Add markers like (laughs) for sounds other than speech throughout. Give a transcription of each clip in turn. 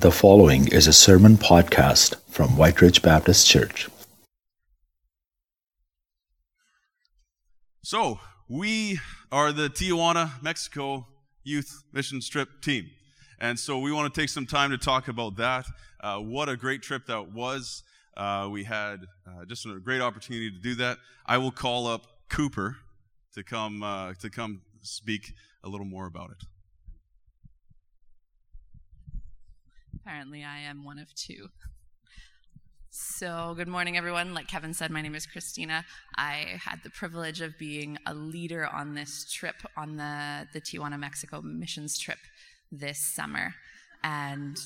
The following is a sermon podcast from Whyte Ridge Baptist Church. So, we are the Tijuana, Mexico Youth Mission Trip team. And so, we want to take some time to talk about that. Uh, what a great trip that was. Uh, we had uh, just a great opportunity to do that. I will call up Cooper to come uh, to come speak a little more about it. Apparently, I am one of two. So, good morning, everyone. Like Kevin said, my name is Christina. I had the privilege of being a leader on this trip, on the, the Tijuana, Mexico missions trip this summer. And,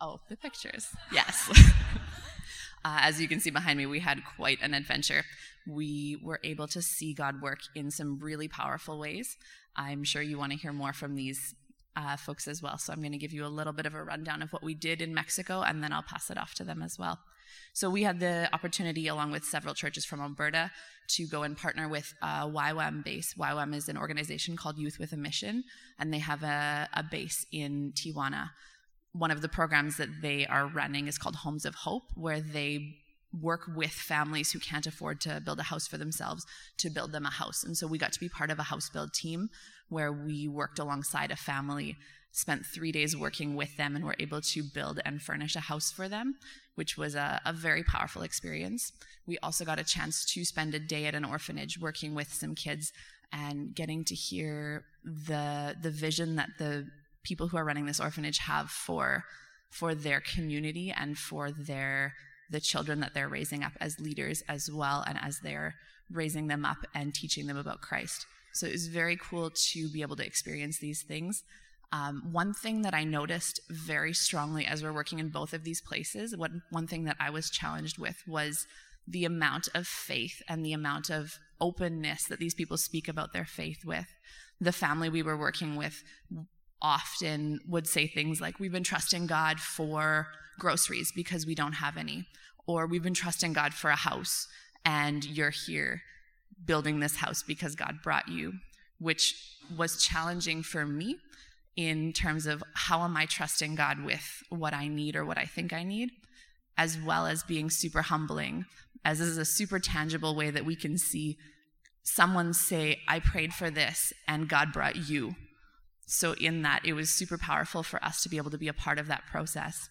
oh, the pictures. Yes. (laughs) uh, as you can see behind me, we had quite an adventure. We were able to see God work in some really powerful ways. I'm sure you want to hear more from these uh, folks as well. So I'm going to give you a little bit of a rundown of what we did in Mexico, and then I'll pass it off to them as well. So we had the opportunity, along with several churches from Alberta, to go and partner with a YWAM base. YWAM is an organization called Youth with a Mission, and they have a, a base in Tijuana. One of the programs that they are running is called Homes of Hope, where they work with families who can't afford to build a house for themselves to build them a house. And so we got to be part of a house build team where we worked alongside a family, spent three days working with them, and were able to build and furnish a house for them, which was a, a very powerful experience. We also got a chance to spend a day at an orphanage working with some kids and getting to hear the the vision that the people who are running this orphanage have for for their community and for their the children that they're raising up as leaders as well and as they're raising them up and teaching them about Christ. So it was very cool to be able to experience these things. Um, one thing that I noticed very strongly as we're working in both of these places, one, one thing that I was challenged with was the amount of faith and the amount of openness that these people speak about their faith with. The family we were working with often would say things like, We've been trusting God for groceries because we don't have any, or we've been trusting God for a house and you're here building this house because God brought you, which was challenging for me in terms of how am I trusting God with what I need or what I think I need, as well as being super humbling, as this is a super tangible way that we can see someone say, I prayed for this and God brought you. So, in that, it was super powerful for us to be able to be a part of that process.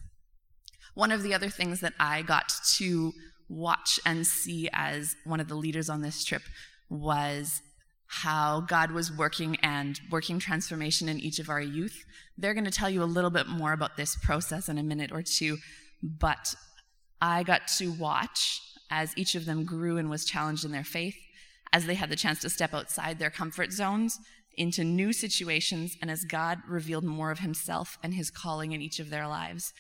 One of the other things that I got to watch and see as one of the leaders on this trip was how God was working and working transformation in each of our youth. They're going to tell you a little bit more about this process in a minute or two, but I got to watch as each of them grew and was challenged in their faith, as they had the chance to step outside their comfort zones into new situations, and as God revealed more of Himself and His calling in each of their lives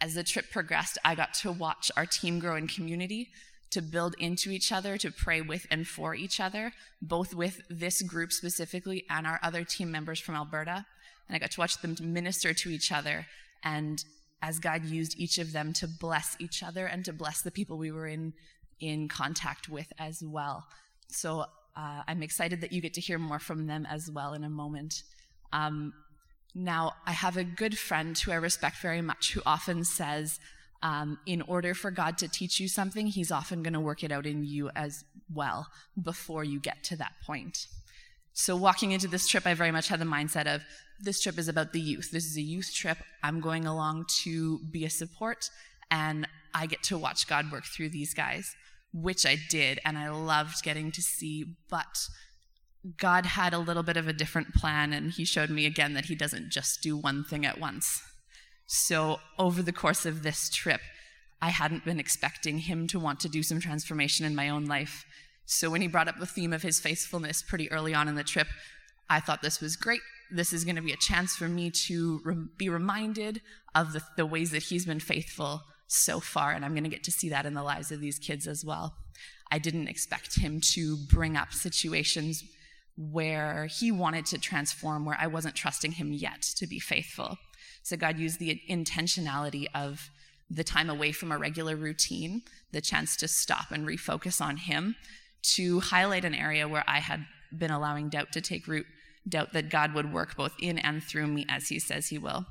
as the trip progressed, I got to watch our team grow in community, to build into each other, to pray with and for each other, both with this group specifically and our other team members from Alberta. And I got to watch them minister to each other. And as God used each of them to bless each other and to bless the people we were in, in contact with as well. So uh, I'm excited that you get to hear more from them as well in a moment. Um, now, I have a good friend who I respect very much who often says, um, in order for God to teach you something, He's often going to work it out in you as well before you get to that point. So, walking into this trip, I very much had the mindset of this trip is about the youth. This is a youth trip. I'm going along to be a support, and I get to watch God work through these guys, which I did, and I loved getting to see. But God had a little bit of a different plan, and He showed me again that He doesn't just do one thing at once. So, over the course of this trip, I hadn't been expecting Him to want to do some transformation in my own life. So, when He brought up the theme of His faithfulness pretty early on in the trip, I thought this was great. This is going to be a chance for me to re- be reminded of the, the ways that He's been faithful so far, and I'm going to get to see that in the lives of these kids as well. I didn't expect Him to bring up situations where he wanted to transform, where I wasn't trusting him yet to be faithful. So God used the intentionality of the time away from a regular routine, the chance to stop and refocus on him, to highlight an area where I had been allowing doubt to take root, doubt that God would work both in and through me as he says he will.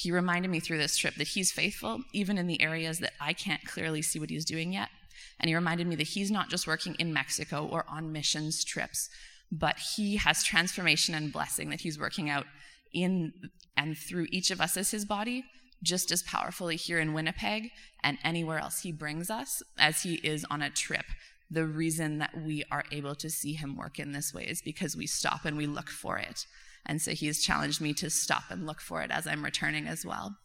He reminded me through this trip that He's faithful, even in the areas that I can't clearly see what He's doing yet. And He reminded me that He's not just working in Mexico or on missions trips, but He has transformation and blessing that He's working out in and through each of us as His body just as powerfully here in Winnipeg and anywhere else He brings us as He is on a trip the reason that we are able to see him work in this way is because we stop and we look for it. And so he has challenged me to stop and look for it as I'm returning as well.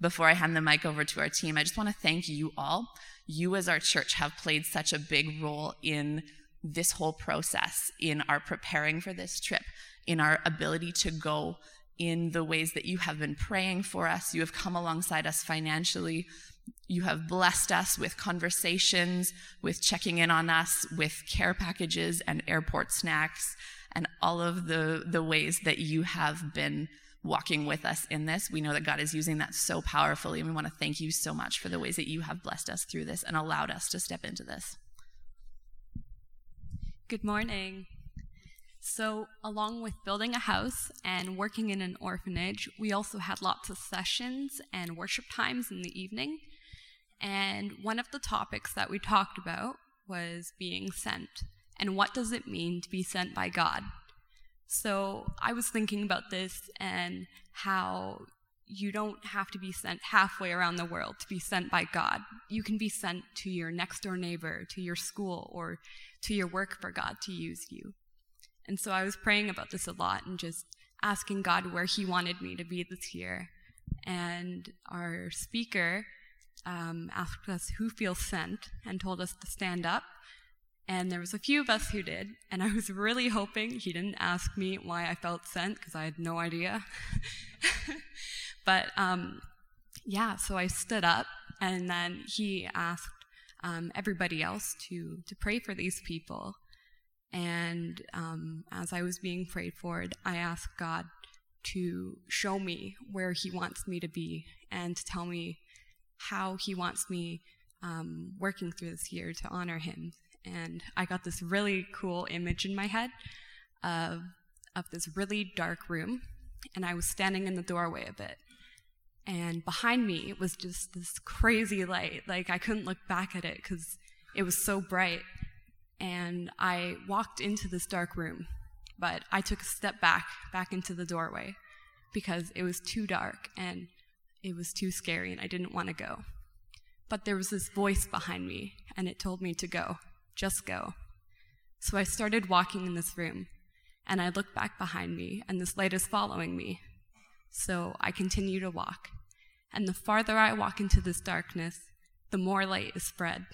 Before I hand the mic over to our team, I just want to thank you all. You, as our church, have played such a big role in this whole process, in our preparing for this trip, in our ability to go in the ways that you have been praying for us. You have come alongside us financially. You have blessed us with conversations, with checking in on us, with care packages and airport snacks, and all of the, the ways that you have been walking with us in this. We know that God is using that so powerfully, and we want to thank you so much for the ways that you have blessed us through this and allowed us to step into this. Good morning. So, along with building a house and working in an orphanage, we also had lots of sessions and worship times in the evening. And one of the topics that we talked about was being sent. And what does it mean to be sent by God? So I was thinking about this and how you don't have to be sent halfway around the world to be sent by God. You can be sent to your next door neighbor, to your school, or to your work for God to use you. And so I was praying about this a lot and just asking God where He wanted me to be this year. And our speaker um, asked us who feels sent and told us to stand up. And there was a few of us who did, and I was really hoping he didn't ask me why I felt sent because I had no idea. (laughs) but um, yeah, so I stood up, and then he asked um, everybody else to to pray for these people. And um, as I was being prayed for, I asked God to show me where He wants me to be and to tell me how he wants me um, working through this year to honor him. And I got this really cool image in my head of, of this really dark room, and I was standing in the doorway of it. And behind me was just this crazy light. Like I couldn't look back at it because it was so bright. And I walked into this dark room, but I took a step back, back into the doorway because it was too dark. And it was too scary and I didn't want to go. But there was this voice behind me, and it told me to go. Just go. So I started walking in this room, and I looked back behind me, and this light is following me. So I continue to walk. And the farther I walk into this darkness, the more light is spread.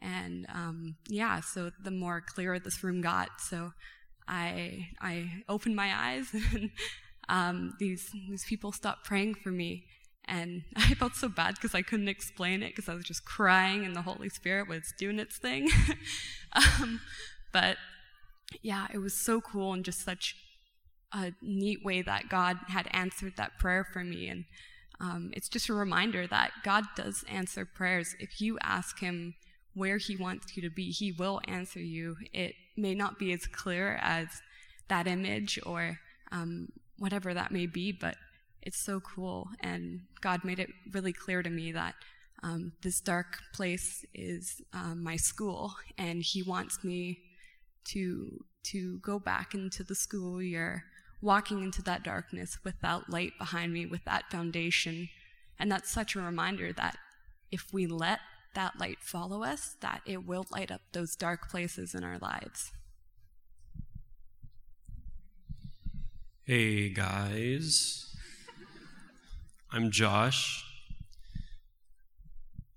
And um, yeah, so the more clear this room got. So I I opened my eyes (laughs) and um, these, these people stopped praying for me. And (laughs) I felt so bad because I couldn't explain it because I was just crying and the Holy Spirit was doing its thing. (laughs) um, but yeah, it was so cool and just such a neat way that God had answered that prayer for me. And um, it's just a reminder that God does answer prayers. If you ask Him where He wants you to be, He will answer you. It may not be as clear as that image or um, whatever that may be, but it's so cool. And God made it really clear to me that um, this dark place is um, my school, and He wants me to to go back into the school year, walking into that darkness with that light behind me, with that foundation. And that's such a reminder that if we let that light follow us, that it will light up those dark places in our lives. Hey guys, I'm Josh.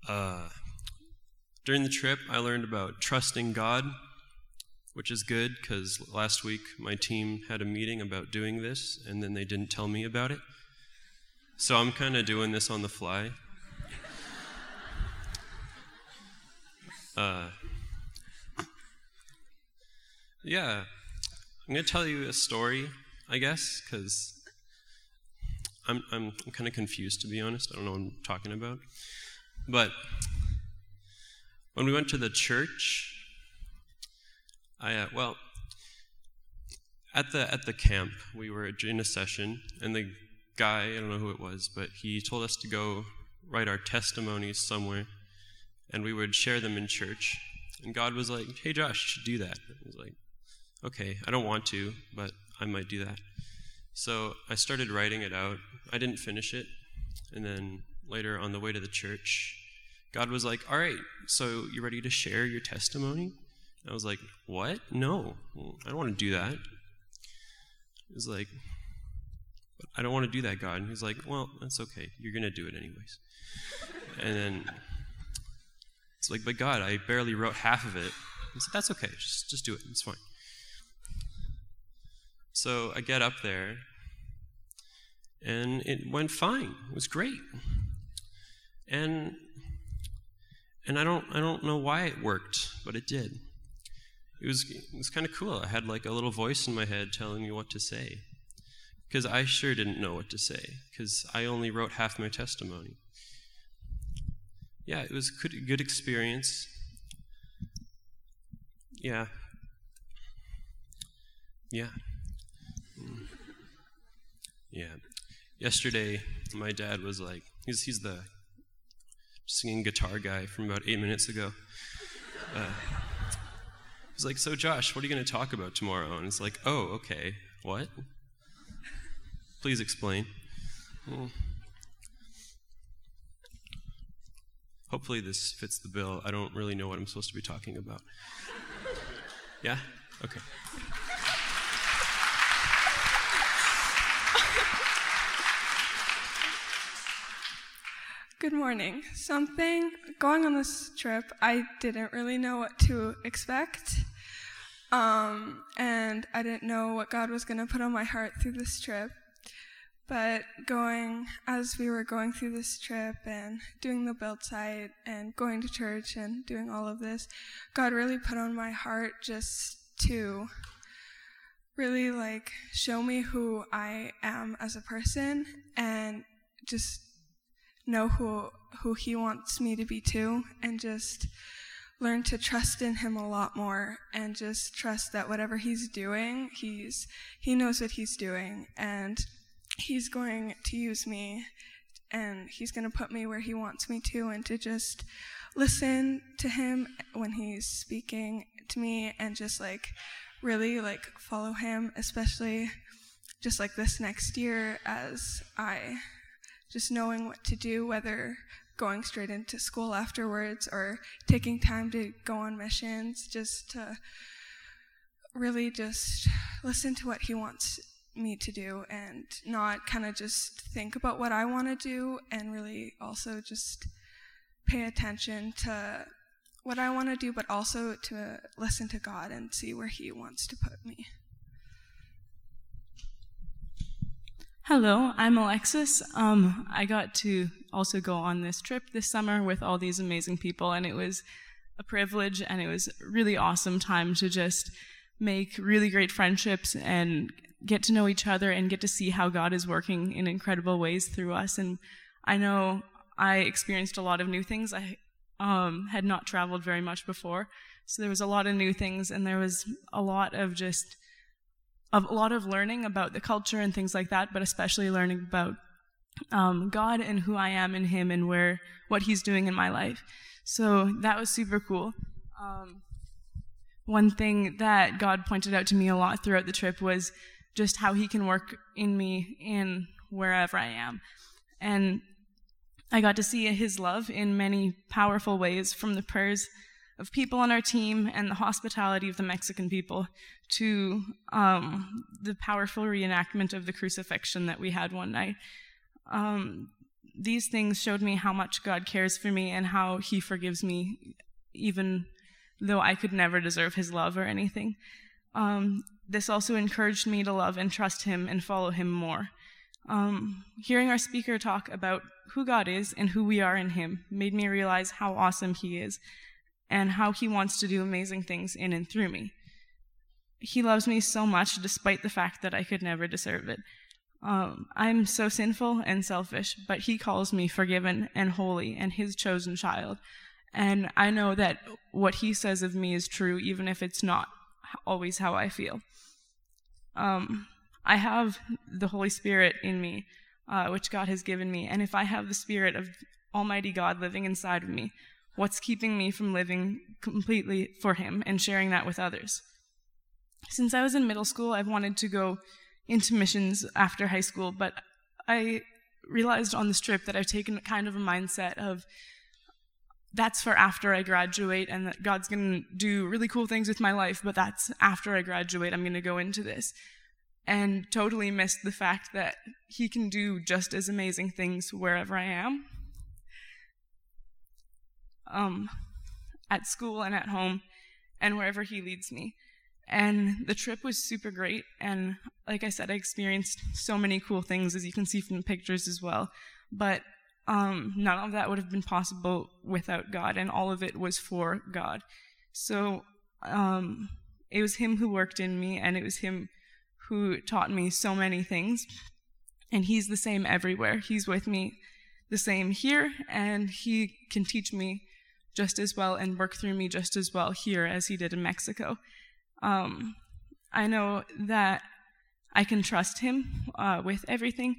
Uh, during the trip, I learned about trusting God, which is good because last week my team had a meeting about doing this and then they didn't tell me about it. So I'm kind of doing this on the fly. Uh, yeah, I'm going to tell you a story I guess, because I'm, I'm, I'm kind of confused, to be honest. I don't know what I'm talking about. But when we went to the church, I, uh, well, at the, at the camp, we were in a session, and the guy, I don't know who it was, but he told us to go write our testimonies somewhere and we would share them in church. And God was like, hey, Josh, you should do that. I was like, okay, I don't want to, but I might do that. So I started writing it out. I didn't finish it. And then later on the way to the church, God was like, all right, so you ready to share your testimony? I was like, what? No, I don't want to do that. He was like, I don't want to do that, God. And he's like, well, that's okay. You're going to do it anyways. and then it's like, but God, I barely wrote half of it. He said, that's okay. Just, just do it. It's fine. So I get up there, and it went fine. It was great. And and I don't I don't know why it worked, but it did. It was it was kind of cool. I had like a little voice in my head telling me what to say. Because I sure didn't know what to say, because I only wrote half my testimony. Yeah, it was a good, experience. Yeah. Yeah. Mm. Yeah. Yesterday, my dad was like, he's, he's the singing guitar guy from about eight minutes ago. Uh, he's like, So, Josh, what are you going to talk about tomorrow? And it's like, Oh, okay. What? Please explain. Well, hopefully, this fits the bill. I don't really know what I'm supposed to be talking about. (laughs) Yeah? Okay. Good morning. Something going on this trip, I didn't really know what to expect. Um, and I didn't know what God was going to put on my heart through this trip. But going, as we were going through this trip and doing the build site and going to church and doing all of this, God really put on my heart just to really like show me who I am as a person and just know who who he wants me to be too and just learn to trust in him a lot more and just trust that whatever he's doing he's he knows what he's doing and he's going to use me and he's going to put me where he wants me to and to just listen to him when he's speaking to me and just like really like follow him especially just like this next year as I just knowing what to do, whether going straight into school afterwards or taking time to go on missions, just to really just listen to what he wants me to do and not kind of just think about what I want to do and really also just pay attention to what I want to do, but also to listen to God and see where He wants to put me. Hello, I'm Alexis. Um, I got to also go on this trip this summer with all these amazing people, and it was a privilege and it was really awesome time to just make really great friendships and get to know each other and get to see how God is working in incredible ways through us. And I know I experienced a lot of new things. I um, had not traveled very much before, so there was a lot of new things, and there was a lot of just a lot of learning about the culture and things like that, but especially learning about um, God and who I am in Him and where what He's doing in my life. So that was super cool. Um, one thing that God pointed out to me a lot throughout the trip was just how He can work in me in wherever I am, and I got to see His love in many powerful ways from the prayers of people on our team and the hospitality of the Mexican people to um, the powerful reenactment of the crucifixion that we had one night. Um, these things showed me how much God cares for me and how He forgives me, even though I could never deserve His love or anything. Um, this also encouraged me to love and trust Him and follow Him more. Um, hearing our speaker talk about who God is and who we are in Him made me realize how awesome He is and how He wants to do amazing things in and through me. He loves me so much despite the fact that I could never deserve it. Um, I'm so sinful and selfish, but He calls me forgiven and holy and His chosen child. And I know that what He says of me is true, even if it's not always how I feel. Um, I have the Holy Spirit in me, uh, which God has given me. And if I have the Spirit of Almighty God living inside of me, what's keeping me from living completely for Him and sharing that with others? Since I was in middle school, I've wanted to go into missions after high school, but I realized on this trip that I've taken kind of a mindset of that's for after I graduate and that God's going to do really cool things with my life, but that's after I graduate, I'm going to go into this. And totally missed the fact that He can do just as amazing things wherever I am. Um, at school and at home and wherever He leads me. And the trip was super great. And like I said, I experienced so many cool things, as you can see from the pictures as well. But um, none of that would have been possible without God, and all of it was for God. So um, it was Him who worked in me, and it was Him who taught me so many things. And He's the same everywhere. He's with me the same here, and He can teach me just as well and work through me just as well here as He did in Mexico. Um, I know that I can trust Him uh, with everything.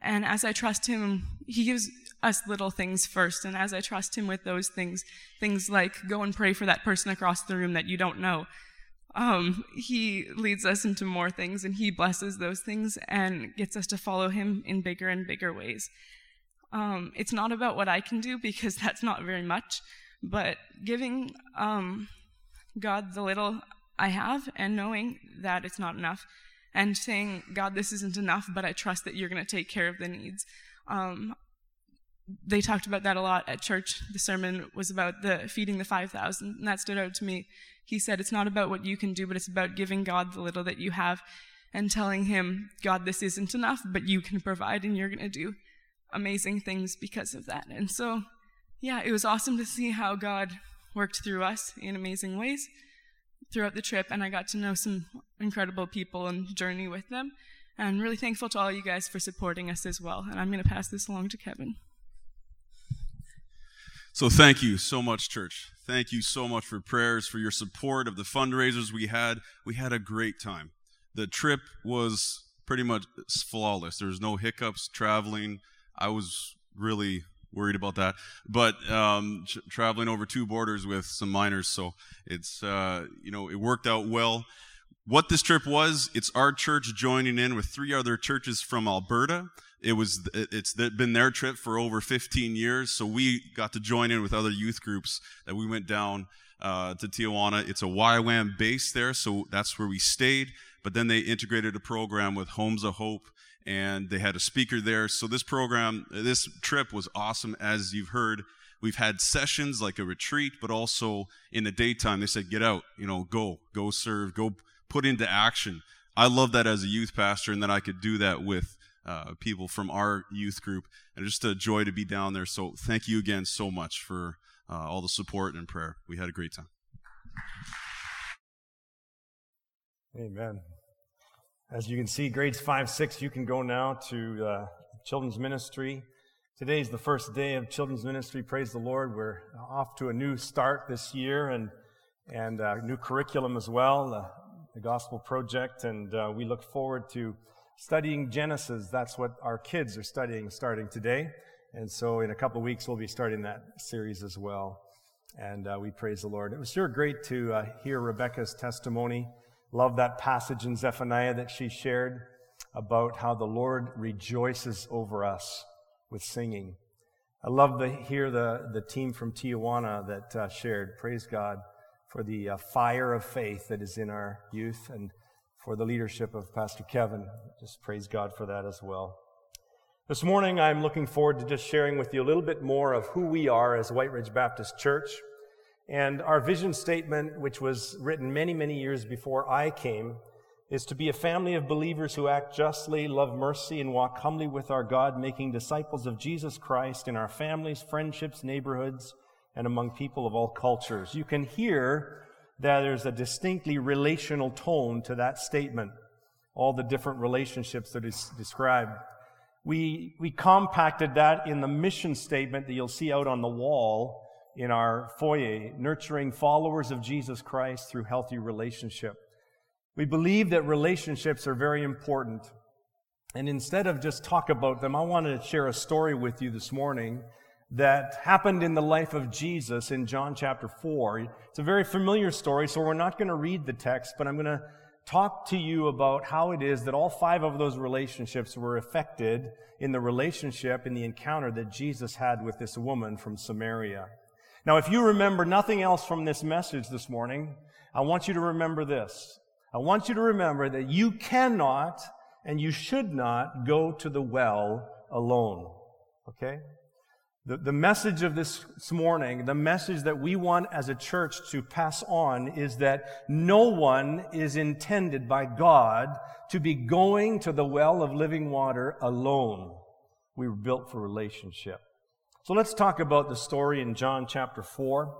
And as I trust Him, He gives us little things first. And as I trust Him with those things, things like go and pray for that person across the room that you don't know, um, He leads us into more things and He blesses those things and gets us to follow Him in bigger and bigger ways. Um, it's not about what I can do because (laughs) that's not very much, but giving um, God the little I have and knowing that it's not enough and saying, God, this isn't enough, but I trust that you're going to take care of the needs. Um, they talked about that a lot at church. The sermon was about the feeding the 5,000, and that stood out to me. He said, It's not about what you can do, but it's about giving God the little that you have and telling Him, God, this isn't enough, but you can provide, and you're going to do amazing things because of that. And so, yeah, it was awesome to see how God worked through us in amazing ways throughout the trip, and I got to know some incredible people and journey with them. And really thankful to all you guys for supporting us as well. And I'm going to pass this along to Kevin. So, thank you so much, church. Thank you so much for prayers, for your support of the fundraisers we had. We had a great time. The trip was pretty much flawless. There was no hiccups traveling. I was really worried about that. But um, tra- traveling over two borders with some minors, so it's uh, you know it worked out well. What this trip was, it's our church joining in with three other churches from Alberta. It was it's been their trip for over 15 years, so we got to join in with other youth groups that we went down uh, to Tijuana. It's a YWAM base there, so that's where we stayed. But then they integrated a program with Homes of Hope and they had a speaker there. So this program, this trip was awesome. As you've heard, we've had sessions like a retreat, but also in the daytime, they said, get out, you know, go, go serve, go put into action. I love that as a youth pastor and that I could do that with uh, people from our youth group. And just a joy to be down there. So thank you again so much for uh, all the support and prayer. We had a great time. Amen. As you can see, grades 5, 6, you can go now to uh, children's ministry. Today is the first day of children's ministry. Praise the Lord. We're off to a new start this year and, and a uh, new curriculum as well, uh, the Gospel Project. And uh, we look forward to studying Genesis. That's what our kids are studying starting today. And so in a couple of weeks, we'll be starting that series as well. And uh, we praise the Lord. It was sure great to hear Rebecca's testimony. Love that passage in Zephaniah that she shared about how the Lord rejoices over us with singing. I love to hear the, the team from Tijuana that uh, shared. Praise God for the uh, fire of faith that is in our youth and for the leadership of Pastor Kevin. Just praise God for that as well. This morning, I'm looking forward to just sharing with you a little bit more of who we are as Whyte Ridge Baptist Church. And our vision statement, which was written many, many years before I came, is to be a family of believers who act justly, love mercy, and walk humbly with our God, making disciples of Jesus Christ in our families, friendships, neighborhoods, and among people of all cultures. You can hear that there's a distinctly relational tone to that statement, all the different relationships that is described. We, we compacted that in the mission statement that you'll see out on the wall in our foyer, nurturing followers of Jesus Christ through healthy relationship. We believe that relationships are very important. And instead of just talk about them, I wanted to share a story with you this morning that happened in the life of Jesus in John chapter 4. It's a very familiar story, so we're not going to read the text, but I'm going to talk to you about how it is that all five of those relationships were affected in the relationship, in the encounter that Jesus had with this woman from Samaria. Now, if you remember nothing else from this message this morning, I want you to remember this. I want you to remember that you cannot and you should not go to the well alone. Okay? The, the message of this, morning, the message that we want as a church to pass on is that no one is intended by God to be going to the well of living water alone. We were built for relationship. So let's talk about the story in John chapter 4.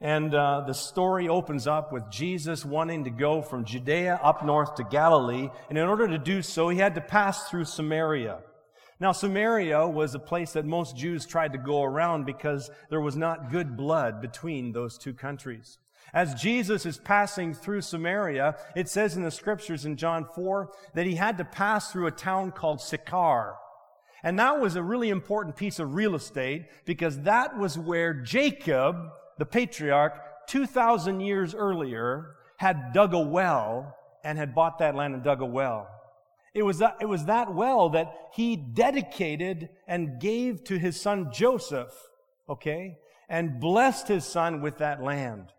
And uh, the story opens up with Jesus wanting to go from Judea up north to Galilee. And in order to do so, he had to pass through Samaria. Now, Samaria was a place that most Jews tried to go around because there was not good blood between those two countries. As Jesus is passing through Samaria, it says in the scriptures in John 4 that he had to pass through a town called Sychar. And that was a really important piece of real estate because that was where Jacob, the patriarch, 2,000 years earlier, had dug a well and had bought that land and dug a well. It was, that, it was that well that he dedicated and gave to his son Joseph, okay, and blessed his son with that land.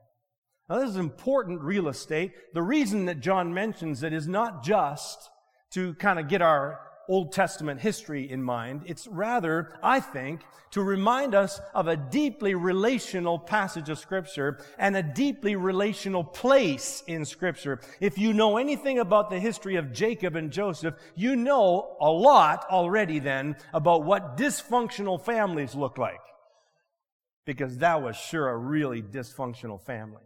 Now, this is important real estate. The reason that John mentions it is not just to kind of get our Old Testament history in mind. It's rather, I think, to remind us of a deeply relational passage of Scripture and a deeply relational place in Scripture. If you know anything about the history of Jacob and Joseph, you know a lot already then about what dysfunctional families look like. Because that was sure a really dysfunctional family.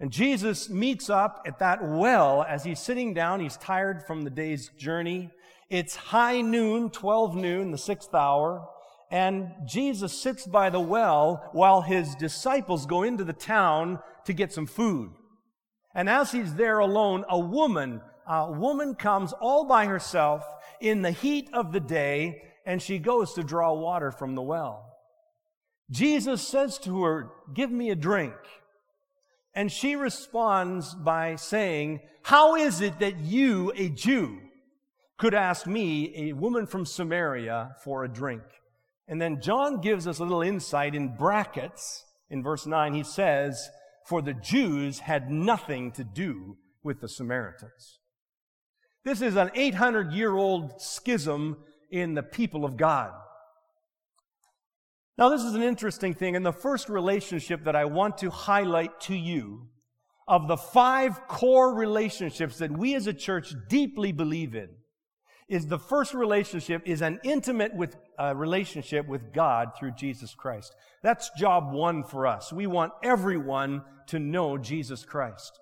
And Jesus meets up at that well as he's sitting down. He's tired from the day's journey. It's high noon, 12 noon, the sixth hour, and Jesus sits by the well while his disciples go into the town to get some food. And as he's there alone, a woman, a woman comes all by herself in the heat of the day, and she goes to draw water from the well. Jesus says to her, Give me a drink. And she responds by saying, How is it that you, a Jew, could ask me, a woman from Samaria, for a drink. And then John gives us a little insight in brackets. In verse 9, he says, For the Jews had nothing to do with the Samaritans. This is an 800 year old schism in the people of God. Now, this is an interesting thing, and the first relationship that I want to highlight to you of the five core relationships that we as a church deeply believe in is the first relationship is an intimate with, uh, relationship with God through Jesus Christ. That's job one for us. We want everyone to know Jesus Christ.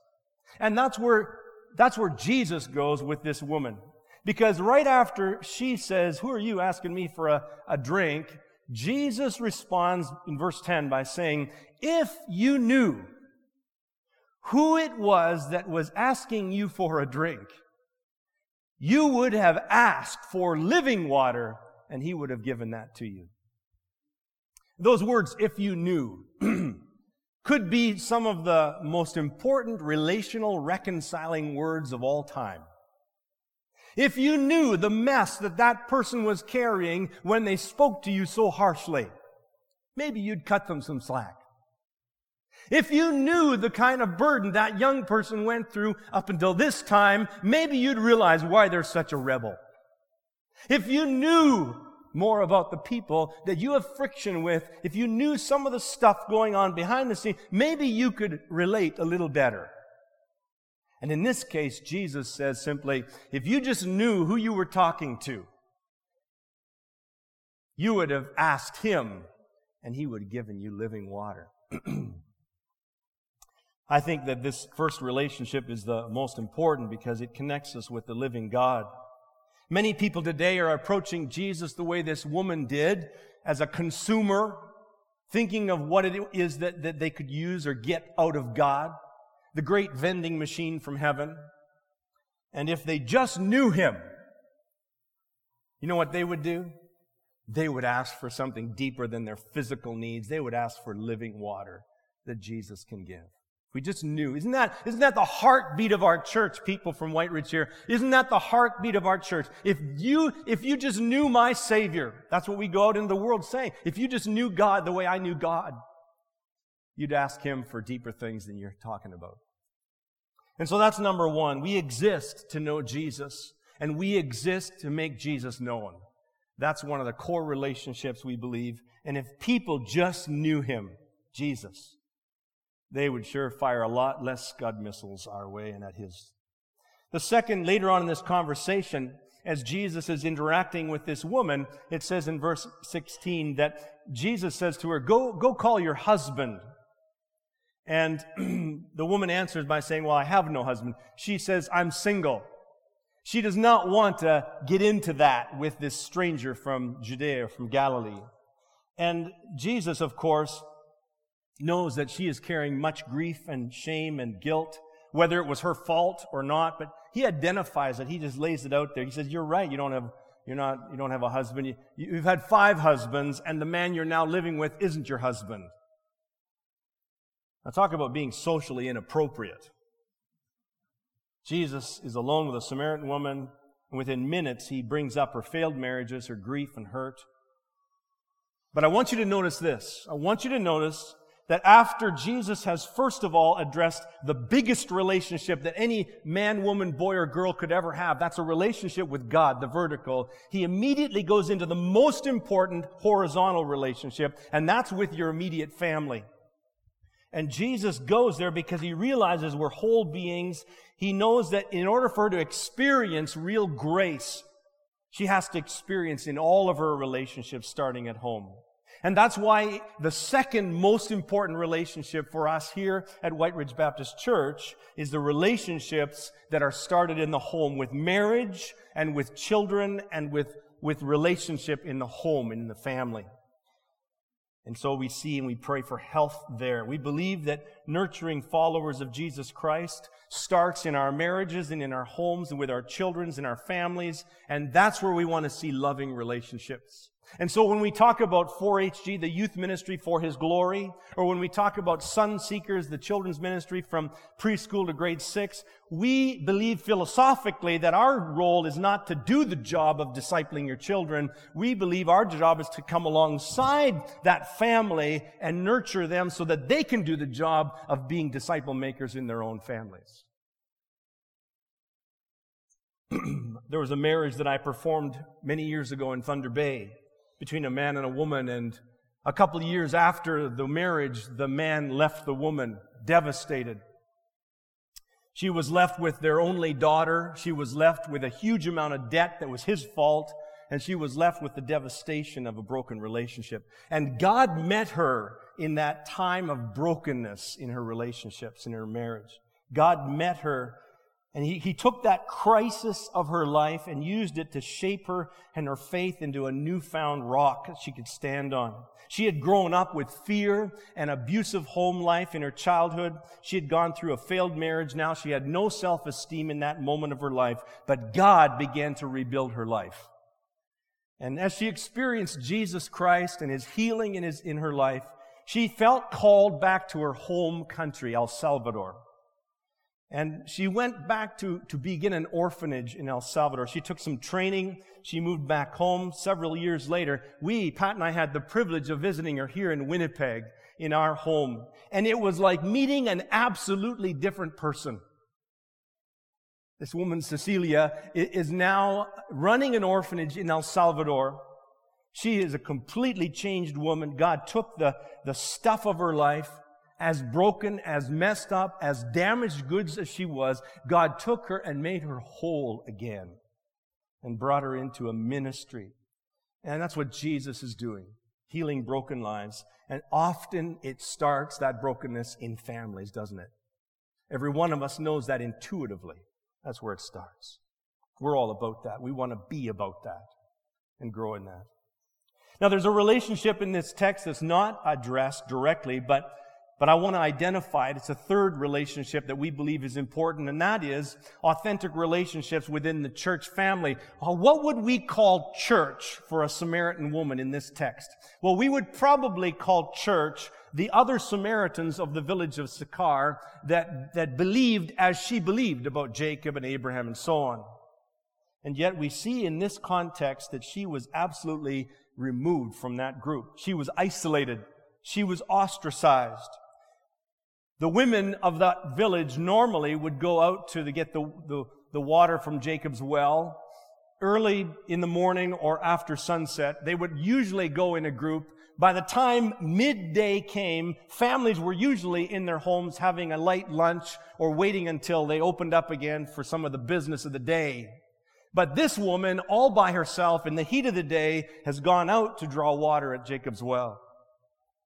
And that's where, that's where Jesus goes with this woman. Because right after she says, who are you asking me for a, a drink? Jesus responds in verse 10 by saying, if you knew who it was that was asking you for a drink, you would have asked for living water, and he would have given that to you. Those words, if you knew, (clears throat) could be some of the most important relational reconciling words of all time. If you knew the mess that that person was carrying when they spoke to you so harshly, maybe you'd cut them some slack. If you knew the kind of burden that young person went through up until this time, maybe you'd realize why they're such a rebel. If you knew more about the people that you have friction with, if you knew some of the stuff going on behind the scene, maybe you could relate a little better. And in this case, Jesus says simply, if you just knew who you were talking to, you would have asked him and he would have given you living water. (clears throat) I think that this first relationship is the most important because it connects us with the living God. Many people today are approaching Jesus the way this woman did, as a consumer, thinking of what it is that, that they could use or get out of God, the great vending machine from heaven. And if they just knew Him, You know what they would do? They would ask for something deeper than their physical needs. They would ask for living water that Jesus can give. We just knew. Isn't that, isn't that the heartbeat of our church, people from Whyte Ridge here? Isn't that the heartbeat of our church? If you, if you just knew my Savior, that's what we go out into the world saying. If you just knew God the way I knew God, you'd ask Him for deeper things than you're talking about. And so that's number one. We exist to know Jesus, and we exist to make Jesus known. That's one of the core relationships we believe. And if people just knew Him, Jesus, they would sure fire a lot less Scud missiles our way and at his. The second, later on in this conversation, as Jesus is interacting with this woman, it says in verse 16 that Jesus says to her, Go, go call your husband. And (clears throat) the woman answers by saying, Well, I have no husband. She says, I'm single. She does not want to get into that with this stranger from Judea, from Galilee. And Jesus, of course, knows that she is carrying much grief and shame and guilt, whether it was her fault or not, but he identifies it. He just lays it out there. He says, You're right. You don't have, you're not, you don't have a husband. You, you've had five husbands, and the man you're now living with isn't your husband. Now, talk about being socially inappropriate. Jesus is alone with a Samaritan woman, and within minutes, he brings up her failed marriages, her grief and hurt. But I want you to notice this. I want you to notice that after Jesus has first of all addressed the biggest relationship that any man, woman, boy, or girl could ever have, that's a relationship with God, the vertical, he immediately goes into the most important horizontal relationship, and that's with your immediate family. And Jesus goes there because he realizes we're whole beings. He knows that in order for her to experience real grace, she has to experience in all of her relationships starting at home. And that's why the second most important relationship for us here at Whyte Ridge Baptist Church is the relationships that are started in the home with marriage and with children and with, with relationship in the home, in the family. And so we see and we pray for health there. We believe that nurturing followers of Jesus Christ starts in our marriages and in our homes and with our children and our families. And that's where we want to see loving relationships. And so when we talk about 4HG, the youth ministry for His glory, or when we talk about Sun Seekers, the children's ministry from preschool to grade six, we believe philosophically that our role is not to do the job of discipling your children. We believe our job is to come alongside that family and nurture them so that they can do the job of being disciple makers in their own families. (clears throat) there was a marriage that I performed many years ago in Thunder Bay between a man and a woman. And a couple of years after the marriage, the man left the woman devastated. She was left with their only daughter. She was left with a huge amount of debt that was his fault. And she was left with the devastation of a broken relationship. And God met her in that time of brokenness in her relationships, in her marriage. God met her and he, he took that crisis of her life and used it to shape her and her faith into a newfound rock that she could stand on. She had grown up with fear and abusive home life in her childhood. She had gone through a failed marriage. Now she had no self-esteem in that moment of her life, but God began to rebuild her life. And as she experienced Jesus Christ and his healing in, his, in her life, she felt called back to her home country, El Salvador. And she went back to, to begin an orphanage in El Salvador. She took some training. She moved back home several years later. We, Pat and I, had the privilege of visiting her here in Winnipeg in our home. And it was like meeting an absolutely different person. This woman, Cecilia, is now running an orphanage in El Salvador. She is a completely changed woman. God took the, the stuff of her life as broken, as messed up, as damaged goods as she was, God took her and made her whole again and brought her into a ministry. And that's what Jesus is doing, healing broken lives. And often it starts that brokenness in families, doesn't it? Every one of us knows that intuitively. That's where it starts. We're all about that. We want to be about that and grow in that. Now, there's a relationship in this text that's not addressed directly, but But I want to identify it. It's a third relationship that we believe is important, and that is authentic relationships within the church family. Uh, what would we call church for a Samaritan woman in this text? Well, we would probably call church the other Samaritans of the village of Sychar that, that believed as she believed about Jacob and Abraham and so on. And yet we see in this context that she was absolutely removed from that group. She was isolated. She was ostracized. The women of that village normally would go out to get the, the, the water from Jacob's well early in the morning or after sunset. They would usually go in a group. By the time midday came, families were usually in their homes having a light lunch or waiting until they opened up again for some of the business of the day. But this woman, all by herself in the heat of the day, has gone out to draw water at Jacob's well.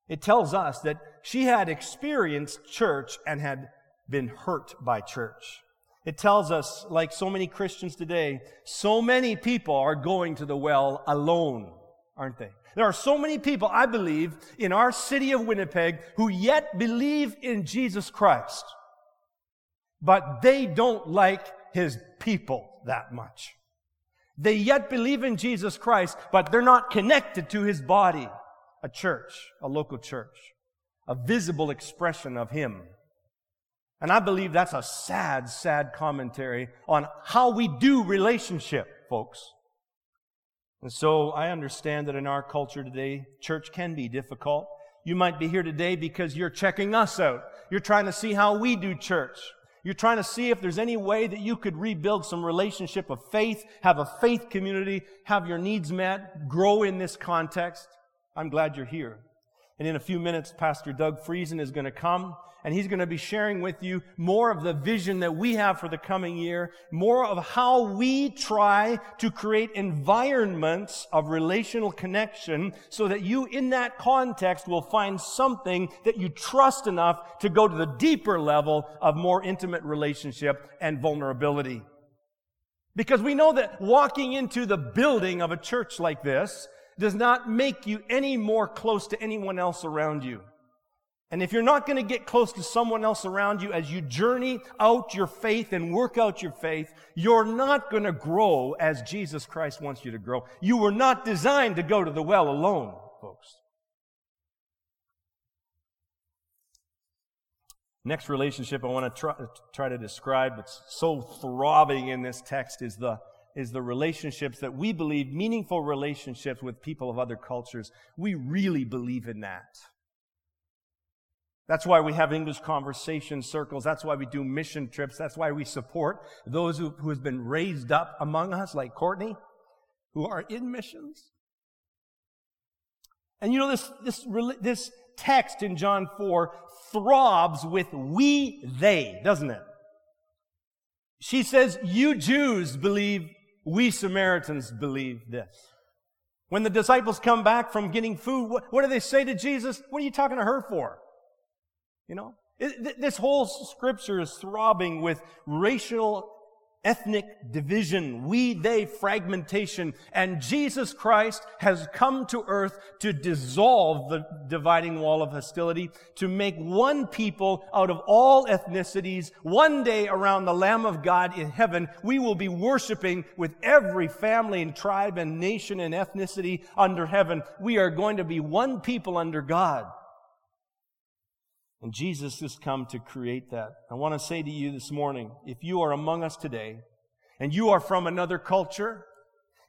It tells us that she had experienced church and had been hurt by church. It tells us, like so many Christians today, so many people are going to the well alone, aren't they? There are so many people, I believe, in our city of Winnipeg who yet believe in Jesus Christ, but they don't like his people that much. They yet believe in Jesus Christ, but they're not connected to his body a church, a local church, a visible expression of Him. And I believe that's a sad, sad commentary on how we do relationship, folks. And so I understand that in our culture today, church can be difficult. You might be here today because you're checking us out. You're trying to see how we do church. You're trying to see if there's any way that you could rebuild some relationship of faith, have a faith community, have your needs met, grow in this context. I'm glad you're here. And in a few minutes, Pastor Doug Friesen is going to come and he's going to be sharing with you more of the vision that we have for the coming year, more of how we try to create environments of relational connection so that you in that context will find something that you trust enough to go to the deeper level of more intimate relationship and vulnerability. Because we know that walking into the building of a church like this does not make you any more close to anyone else around you. And if you're not going to get close to someone else around you as you journey out your faith and work out your faith, you're not going to grow as Jesus Christ wants you to grow. You were not designed to go to the well alone, folks. Next relationship I want to try, try to describe, that's so throbbing in this text, is the is the relationships that we believe, meaningful relationships with people of other cultures. We really believe in that. That's why we have English conversation circles. That's why we do mission trips. That's why we support those who, who have been raised up among us, like Courtney, who are in missions. And you know, this, this, this text in John 4 throbs with we, they, doesn't it? She says, you Jews believe we Samaritans believe this. When the disciples come back from getting food, what, what do they say to Jesus? What are you talking to her for? You know? It, this whole scripture is throbbing with racial ethnic division, we, they fragmentation. And Jesus Christ has come to earth to dissolve the dividing wall of hostility, to make one people out of all ethnicities. One day around the Lamb of God in heaven, we will be worshiping with every family and tribe and nation and ethnicity under heaven. We are going to be one people under God. And Jesus has come to create that. I want to say to you this morning, if you are among us today and you are from another culture,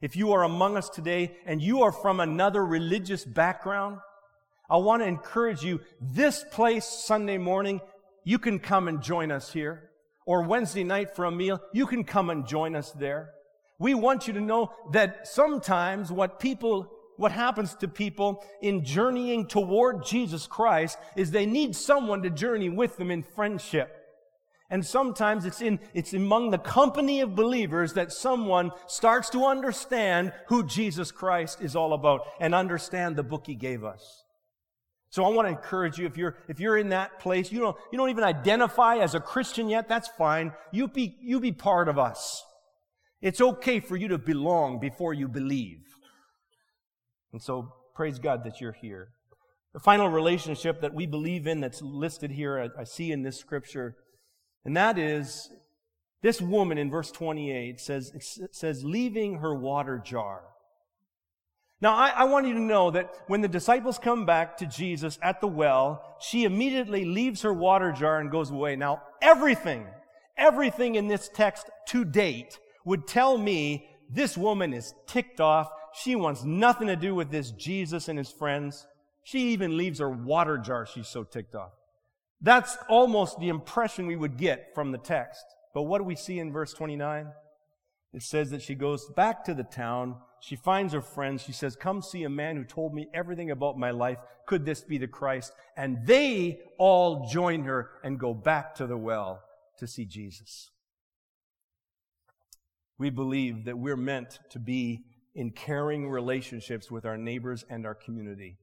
if you are among us today and you are from another religious background, I want to encourage you, this place Sunday morning, you can come and join us here. Or Wednesday night for a meal, you can come and join us there. We want you to know that sometimes what people what happens to people in journeying toward Jesus Christ is they need someone to journey with them in friendship. And sometimes it's in, it's among the company of believers that someone starts to understand who Jesus Christ is all about and understand the book he gave us. So I want to encourage you, if you're, if you're in that place, you don't, you don't even identify as a Christian yet, that's fine. You be, you be part of us. It's okay for you to belong before you believe. And so praise God that you're here. The final relationship that we believe in that's listed here, I, I see in this scripture, and that is this woman in verse 28 says, says, leaving her water jar. Now, I, I, want you to know that when the disciples come back to Jesus at the well, she immediately leaves her water jar and goes away. Now, everything, everything in this text to date would tell me this woman is ticked off. She wants nothing to do with this Jesus and his friends. She even leaves her water jar. She's so ticked off. That's almost the impression we would get from the text. But what do we see in verse 29? It says that she goes back to the town. She finds her friends. She says, Come see a man who told me everything about my life. Could this be the Christ? And they all join her and go back to the well to see Jesus. We believe that we're meant to be in caring relationships with our neighbors and our community.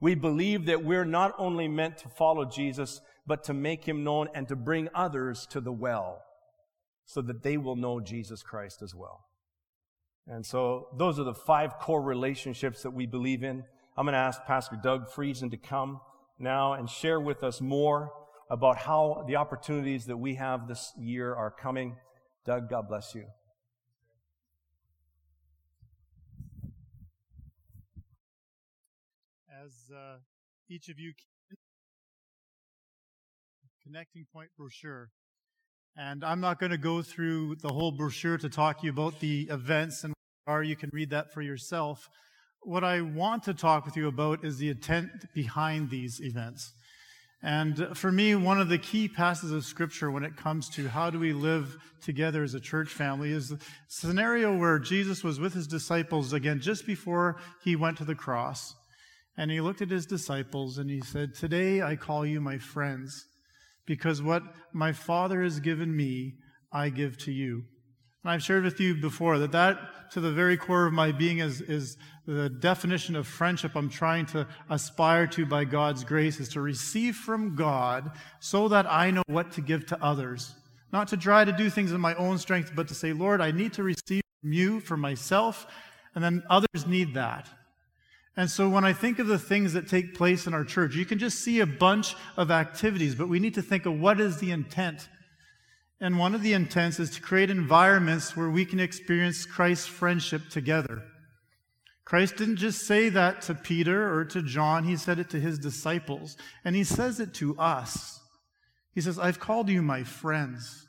We believe that we're not only meant to follow Jesus, but to make him known and to bring others to the well so that they will know Jesus Christ as well. And so those are the five core relationships that we believe in. I'm going to ask Pastor Doug Friesen to come now and share with us more about how the opportunities that we have this year are coming. Doug, God bless you. As uh, each of you can. connecting point brochure and I'm not going to go through the whole brochure to talk to you about the events and are you can read that for yourself. What I want to talk with you about is the intent behind these events. And for me, one of the key passages of scripture when it comes to how do we live together as a church family is the scenario where Jesus was with his disciples again just before he went to the cross. And he looked at his disciples and he said, Today I call you my friends because what my Father has given me, I give to you. And I've shared with you before that that, to the very core of my being, is, is the definition of friendship I'm trying to aspire to by God's grace, is to receive from God so that I know what to give to others. Not to try to do things in my own strength, but to say, Lord, I need to receive from you for myself, and then others need that. And so when I think of the things that take place in our church, you can just see a bunch of activities, but we need to think of what is the intent. And one of the intents is to create environments where we can experience Christ's friendship together. Christ didn't just say that to Peter or to John, he said it to his disciples. And he says it to us. He says, I've called you my friends.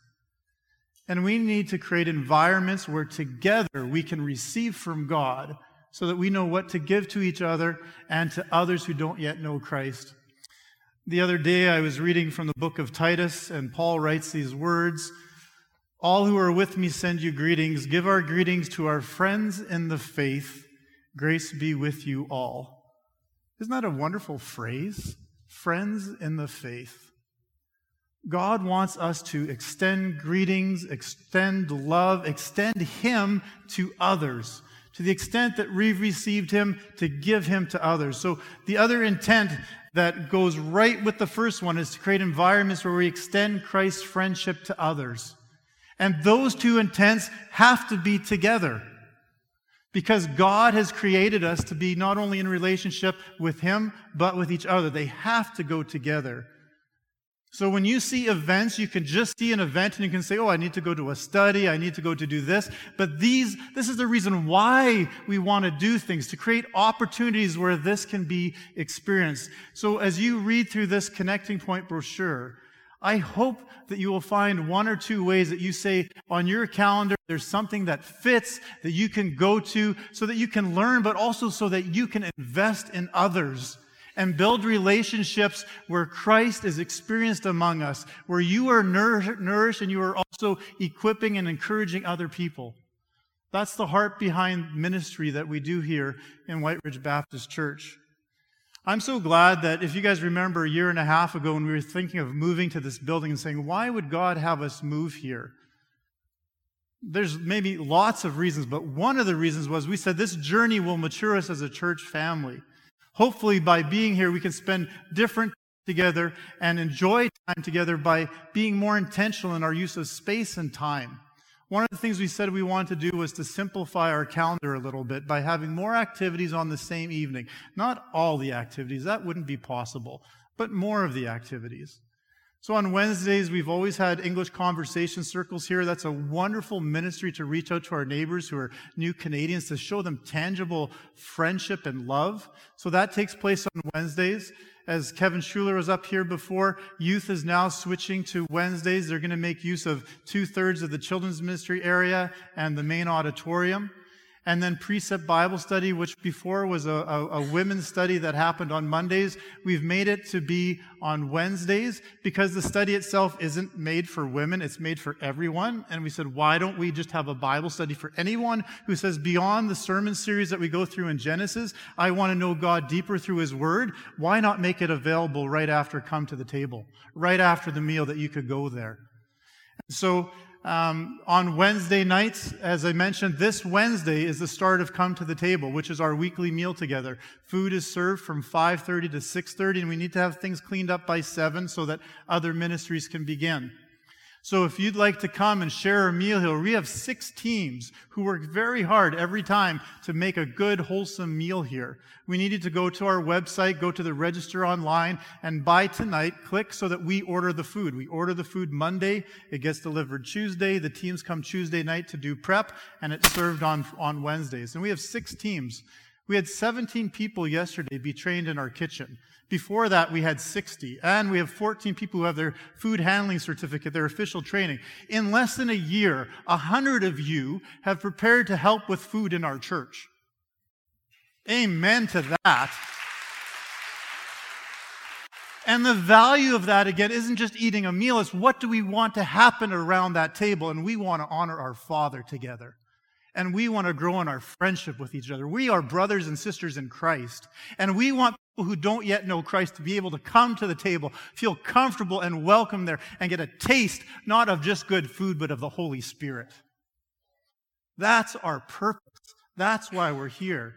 And we need to create environments where together we can receive from God so that we know what to give to each other and to others who don't yet know Christ. The other day, I was reading from the book of Titus, and Paul writes these words All who are with me send you greetings. Give our greetings to our friends in the faith. Grace be with you all. Isn't that a wonderful phrase? Friends in the faith. God wants us to extend greetings, extend love, extend Him to others to the extent that we've received him to give him to others. So the other intent that goes right with the first one is to create environments where we extend Christ's friendship to others. And those two intents have to be together. Because God has created us to be not only in relationship with Him, but with each other. They have to go together. So when you see events, you can just see an event and you can say, oh, I need to go to a study, I need to go to do this. But these, this is the reason why we want to do things, to create opportunities where this can be experienced. So as you read through this connecting point brochure, I hope that you will find one or two ways that you say on your calendar, there's something that fits that you can go to so that you can learn, but also so that you can invest in others and build relationships where Christ is experienced among us, where you are nourished and you are also equipping and encouraging other people. That's the heart behind ministry that we do here in Whyte Ridge Baptist Church. I'm so glad that if you guys remember a year and a half ago when we were thinking of moving to this building and saying, why would God have us move here? There's maybe lots of reasons, but one of the reasons was we said this journey will mature us as a church family. Hopefully, by being here, we can spend different together and enjoy time together by being more intentional in our use of space and time. One of the things we said we wanted to do was to simplify our calendar a little bit by having more activities on the same evening. Not all the activities, that wouldn't be possible, but more of the activities. So on Wednesdays, we've always had English conversation circles here. That's a wonderful ministry to reach out to our neighbors who are new Canadians to show them tangible friendship and love. So that takes place on Wednesdays as Kevin Schuler was up here before, youth is now switching to Wednesdays. They're going to make use of two thirds of the children's ministry area and the main auditorium and then precept Bible study, which before was a, a, a, women's study that happened on Mondays. We've made it to be on Wednesdays because the study itself isn't made for women, it's made for everyone. And we said, why don't we just have a Bible study for anyone who says, beyond the sermon series that we go through in Genesis, I want to know God deeper through His Word? Why not make it available right after come to the table, right after the meal that you could go there? So, um, on Wednesday nights, as I mentioned, this Wednesday is the start of Come to the Table, which is our weekly meal together. Food is served from 5:30 to 6:30, and we need to have things cleaned up by 7 so that other ministries can begin. So if you'd like to come and share a meal here, we have six teams who work very hard every time to make a good, wholesome meal here. We needed to go to our website, go to the register online, and by tonight, click so that we order the food. We order the food Monday, it gets delivered Tuesday, the teams come Tuesday night to do prep, and it's served on, on Wednesdays. And we have six teams. We had 17 people yesterday be trained in our kitchen. Before that, we had 60. And we have 14 people who have their food handling certificate, their official training. In less than a year, 100 of you have prepared to help with food in our church. Amen to that. And the value of that, again, isn't just eating a meal, it's what do we want to happen around that table? And we want to honor our Father together and we want to grow in our friendship with each other. We are brothers and sisters in Christ, and we want people who don't yet know Christ to be able to come to the table, feel comfortable and welcome there, and get a taste not of just good food, but of the Holy Spirit. That's our purpose. That's why we're here.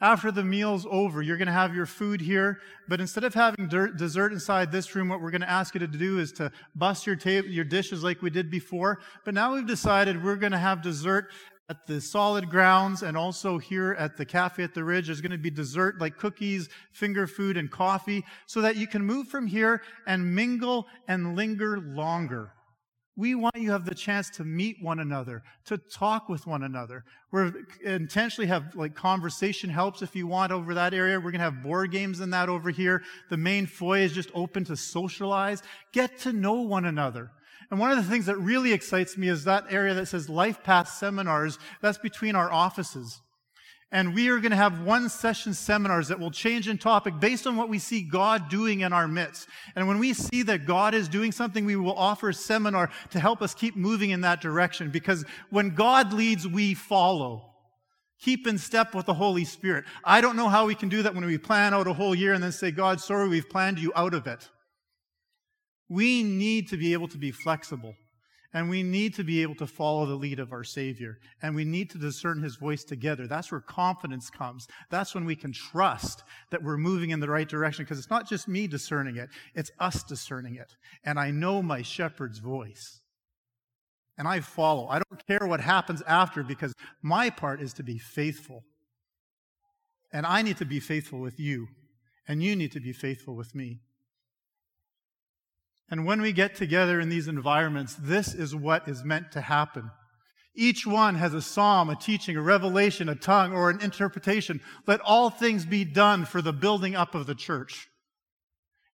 After the meal's over, you're going to have your food here, but instead of having dessert inside this room, what we're going to ask you to do is to bust your, table, your dishes like we did before. But now we've decided we're going to have dessert at the solid grounds and also here at the cafe at the ridge there's going to be dessert like cookies finger food and coffee so that you can move from here and mingle and linger longer. We want you to have the chance to meet one another to talk with one another. We're intentionally have like conversation helps if you want over that area. We're going to have board games in that over here. The main foyer is just open to socialize. Get to know one another and one of the things that really excites me is that area that says Life Path Seminars. That's between our offices. And we are going to have one session seminars that will change in topic based on what we see God doing in our midst. And when we see that God is doing something, we will offer a seminar to help us keep moving in that direction. Because when God leads, we follow. Keep in step with the Holy Spirit. I don't know how we can do that when we plan out a whole year and then say, God, sorry, we've planned you out of it. We need to be able to be flexible. And we need to be able to follow the lead of our Savior. And we need to discern His voice together. That's where confidence comes. That's when we can trust that we're moving in the right direction because it's not just me discerning it, it's us discerning it. And I know my shepherd's voice. And I follow. I don't care what happens after because my part is to be faithful. And I need to be faithful with you. And you need to be faithful with me. And when we get together in these environments, this is what is meant to happen. Each one has a psalm, a teaching, a revelation, a tongue, or an interpretation. Let all things be done for the building up of the church.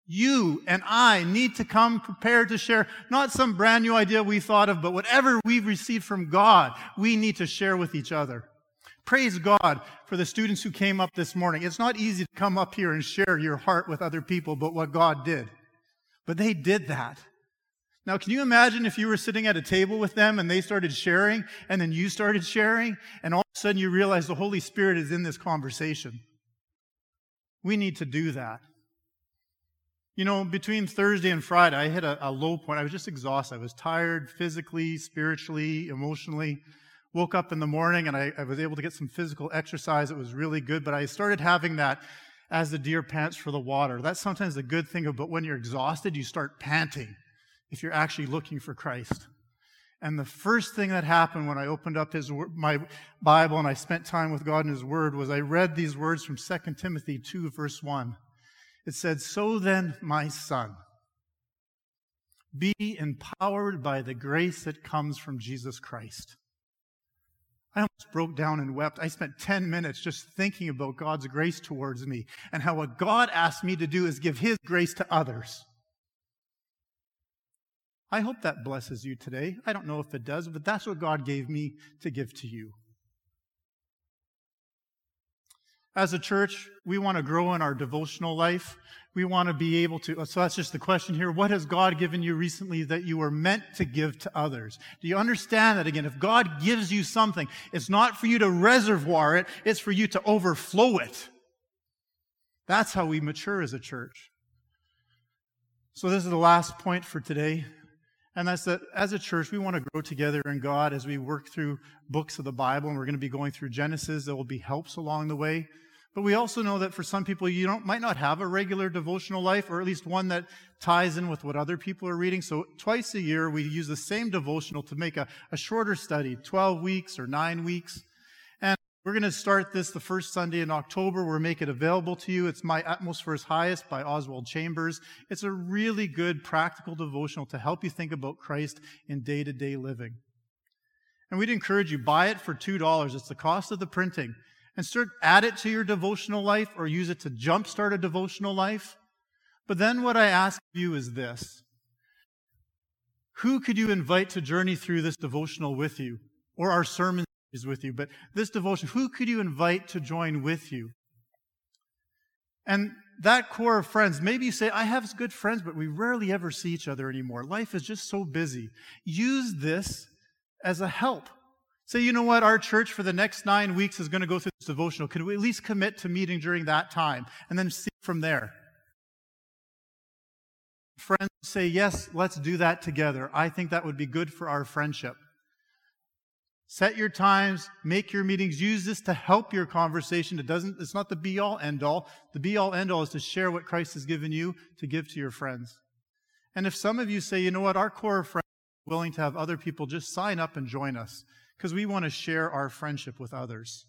You and I need to come prepared to share not some brand new idea we thought of, but whatever we've received from God, we need to share with each other. Praise God for the students who came up this morning. It's not easy to come up here and share your heart with other people, but what God did. But they did that. Now, can you imagine if you were sitting at a table with them and they started sharing and then you started sharing and all of a sudden you realize the Holy Spirit is in this conversation? We need to do that. You know, between Thursday and Friday, I hit a, a low point. I was just exhausted. I was tired physically, spiritually, emotionally. Woke up in the morning and I, I was able to get some physical exercise. It was really good, but I started having that as the deer pants for the water. That's sometimes the good thing, but when you're exhausted, you start panting if you're actually looking for Christ. And the first thing that happened when I opened up his, my Bible and I spent time with God in His Word was I read these words from 2 Timothy 2, verse 1. It said, So then, my son, be empowered by the grace that comes from Jesus Christ. I almost broke down and wept. I spent 10 minutes just thinking about God's grace towards me and how what God asked me to do is give His grace to others. I hope that blesses you today. I don't know if it does, but that's what God gave me to give to you. As a church, we want to grow in our devotional life. We want to be able to, so that's just the question here. What has God given you recently that you were meant to give to others? Do you understand that again? If God gives you something, it's not for you to reservoir it, it's for you to overflow it. That's how we mature as a church. So this is the last point for today. And that's that as a church, we want to grow together in God as we work through books of the Bible. And we're going to be going through Genesis. There will be helps along the way. But we also know that for some people, you don't, might not have a regular devotional life, or at least one that ties in with what other people are reading. So twice a year, we use the same devotional to make a, a shorter study, 12 weeks or nine weeks. And we're going to start this the first Sunday in October. We'll make it available to you. It's My Utmost for His Highest by Oswald Chambers. It's a really good practical devotional to help you think about Christ in day to day living. And we'd encourage you, buy it for $2. It's the cost of the printing. And start, add it to your devotional life or use it to jumpstart a devotional life. But then what I ask of you is this. Who could you invite to journey through this devotional with you or our sermon is with you. But this devotion, who could you invite to join with you? And that core of friends, maybe you say, I have good friends, but we rarely ever see each other anymore. Life is just so busy. Use this as a help. Say, you know what, our church for the next nine weeks is going to go through this devotional. Can we at least commit to meeting during that time and then see from there? Friends say, yes, let's do that together. I think that would be good for our friendship. Set your times, make your meetings, use this to help your conversation. It doesn't, it's not the be all end all. The be all end all is to share what Christ has given you to give to your friends. And if some of you say, you know what, our core friends are willing to have other people just sign up and join us because we want to share our friendship with others.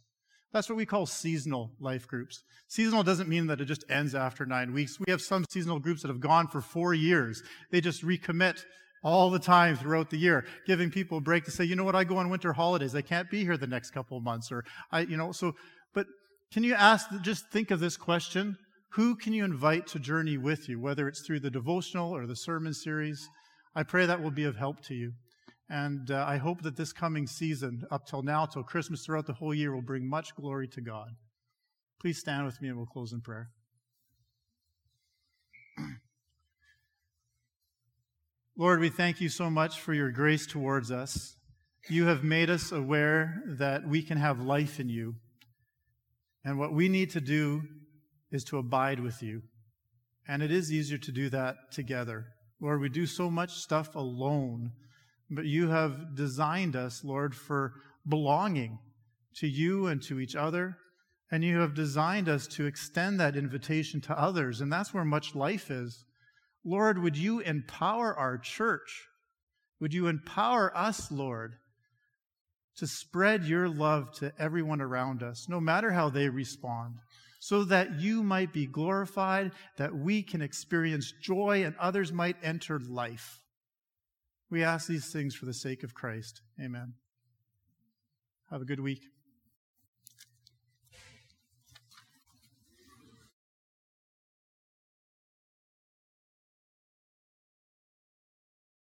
That's what we call seasonal life groups. Seasonal doesn't mean that it just ends after nine weeks. We have some seasonal groups that have gone for four years. They just recommit all the time throughout the year, giving people a break to say, you know what, I go on winter holidays. I can't be here the next couple of months. Or I, you know, so, but can you ask, just think of this question. Who can you invite to journey with you, whether it's through the devotional or the sermon series? I pray that will be of help to you. And uh, I hope that this coming season, up till now, till Christmas, throughout the whole year, will bring much glory to God. Please stand with me and we'll close in prayer. (clears throat) Lord, we thank you so much for your grace towards us. You have made us aware that we can have life in you. And what we need to do is to abide with you. And it is easier to do that together. Lord, we do so much stuff alone, but you have designed us, Lord, for belonging to you and to each other. And you have designed us to extend that invitation to others. And that's where much life is. Lord, would you empower our church? Would you empower us, Lord, to spread your love to everyone around us, no matter how they respond, so that you might be glorified, that we can experience joy, and others might enter life? We ask these things for the sake of Christ. Amen. Have a good week.